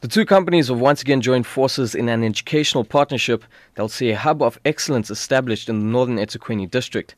The two companies have once again joined forces in an educational partnership that will see a hub of excellence established in the northern eThekwini district.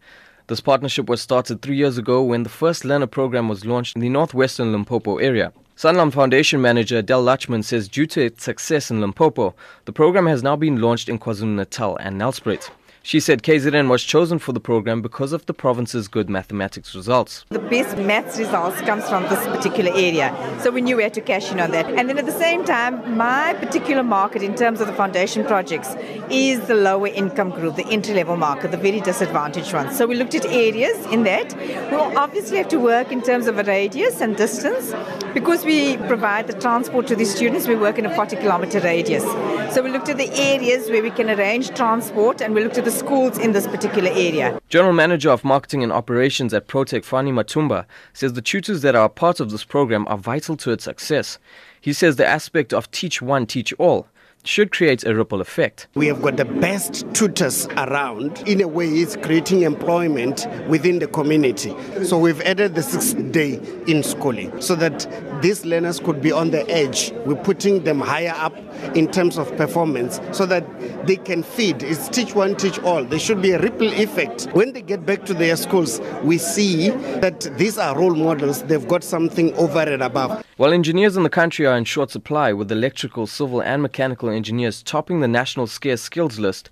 This partnership was started three years ago when the first learner program was launched in the northwestern Limpopo area. Sanlam Foundation manager Del Lachman says due to its success in Limpopo, the program has now been launched in KwaZulu-Natal and Nelspruit. She said KZN was chosen for the program because of the province's good mathematics results. The best maths results comes from this particular area. So we knew we had to cash in on that. And then at the same time, my particular market in terms of the foundation projects is the lower income group, the entry level market, the very disadvantaged ones. So we looked at areas in that. We'll obviously have to work in terms of a radius and distance. Because we provide the transport to the students, we work in a 40 kilometer radius. So we looked at the areas where we can arrange transport and we looked at the schools in this particular area. General Manager of Marketing and Operations at Protec, Fani Matumba, says the tutors that are part of this program are vital to its success. He says the aspect of teach one, teach all should create a ripple effect. We have got the best tutors around. In a way, it's creating employment within the community. So we've added the sixth day in schooling so that these learners could be on the edge. We're putting them higher up in terms of performance so that they can feed. It's teach one, teach all. There should be a ripple effect. When they get back to their schools, we see that these are role models. They've got something over and above. While engineers in the country are in short supply, with electrical, civil, and mechanical engineers topping the national scarce skills list,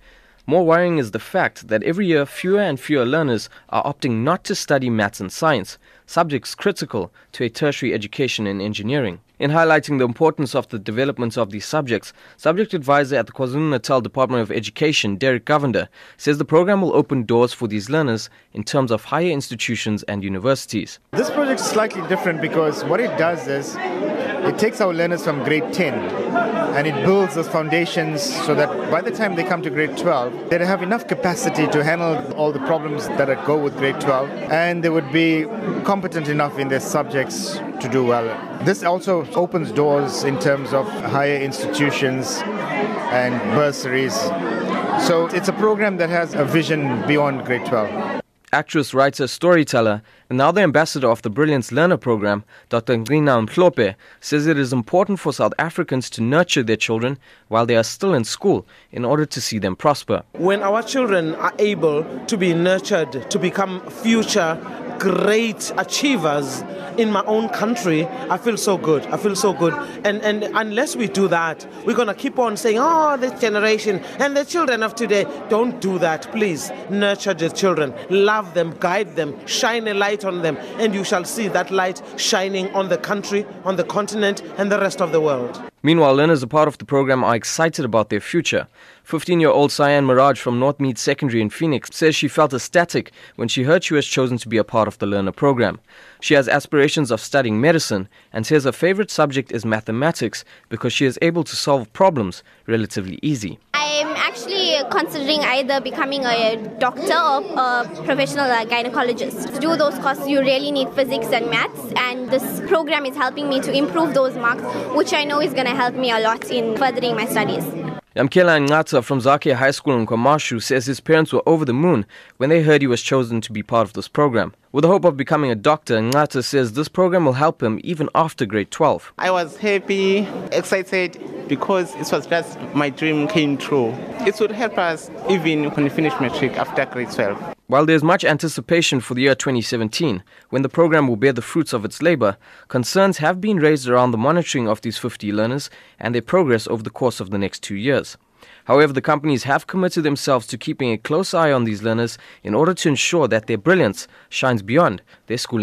more worrying is the fact that every year fewer and fewer learners are opting not to study maths and science, subjects critical to a tertiary education in engineering. In highlighting the importance of the development of these subjects, subject advisor at the KwaZulu-Natal Department of Education, Derek Govender, says the program will open doors for these learners in terms of higher institutions and universities. This project is slightly different because what it does is it takes our learners from grade 10 and it builds those foundations so that by the time they come to grade 12, they have enough capacity to handle all the problems that go with grade 12 and they would be competent enough in their subjects to do well. This also opens doors in terms of higher institutions and bursaries. So it's a program that has a vision beyond grade 12 actress, writer, storyteller, and now the ambassador of the Brilliance Learner Program, Dr. Gcina Mhlophe, says it is important for South Africans to nurture their children while they are still in school in order to see them prosper. When our children are able to be nurtured to become future great achievers in my own country, I feel so good. I feel so good. And and unless we do that, we're gonna keep on saying, oh, this generation and the children of today. Don't do that, please. Nurture the children, love them, guide them, shine a light on them, and you shall see that light shining on the country, on the continent, and the rest of the world. Meanwhile, learners a part of the program are excited about their future. 15 year old Cyan Mirage from Northmead Secondary in Phoenix says she felt ecstatic when she heard she was chosen to be a part of the learner program. She has aspirations of studying medicine and says her favorite subject is mathematics because she is able to solve problems relatively easy. I'm actually considering either becoming a doctor or a professional uh, gynecologist. To do those courses, you really need physics and maths, and this program is helping me to improve those marks, which I know is going to help me a lot in furthering my studies. Yamkela Ngata from Zakia High School in KwaMashu says his parents were over the moon when they heard he was chosen to be part of this program. With the hope of becoming a doctor, Ngata says this program will help him even after grade 12. I was happy, excited because it was just my dream came true. It would help us even when we finish matric after grade 12. While there's much anticipation for the year 2017, when the program will bear the fruits of its labor, concerns have been raised around the monitoring of these 50 learners and their progress over the course of the next two years. However, the companies have committed themselves to keeping a close eye on these learners in order to ensure that their brilliance shines beyond their schooling.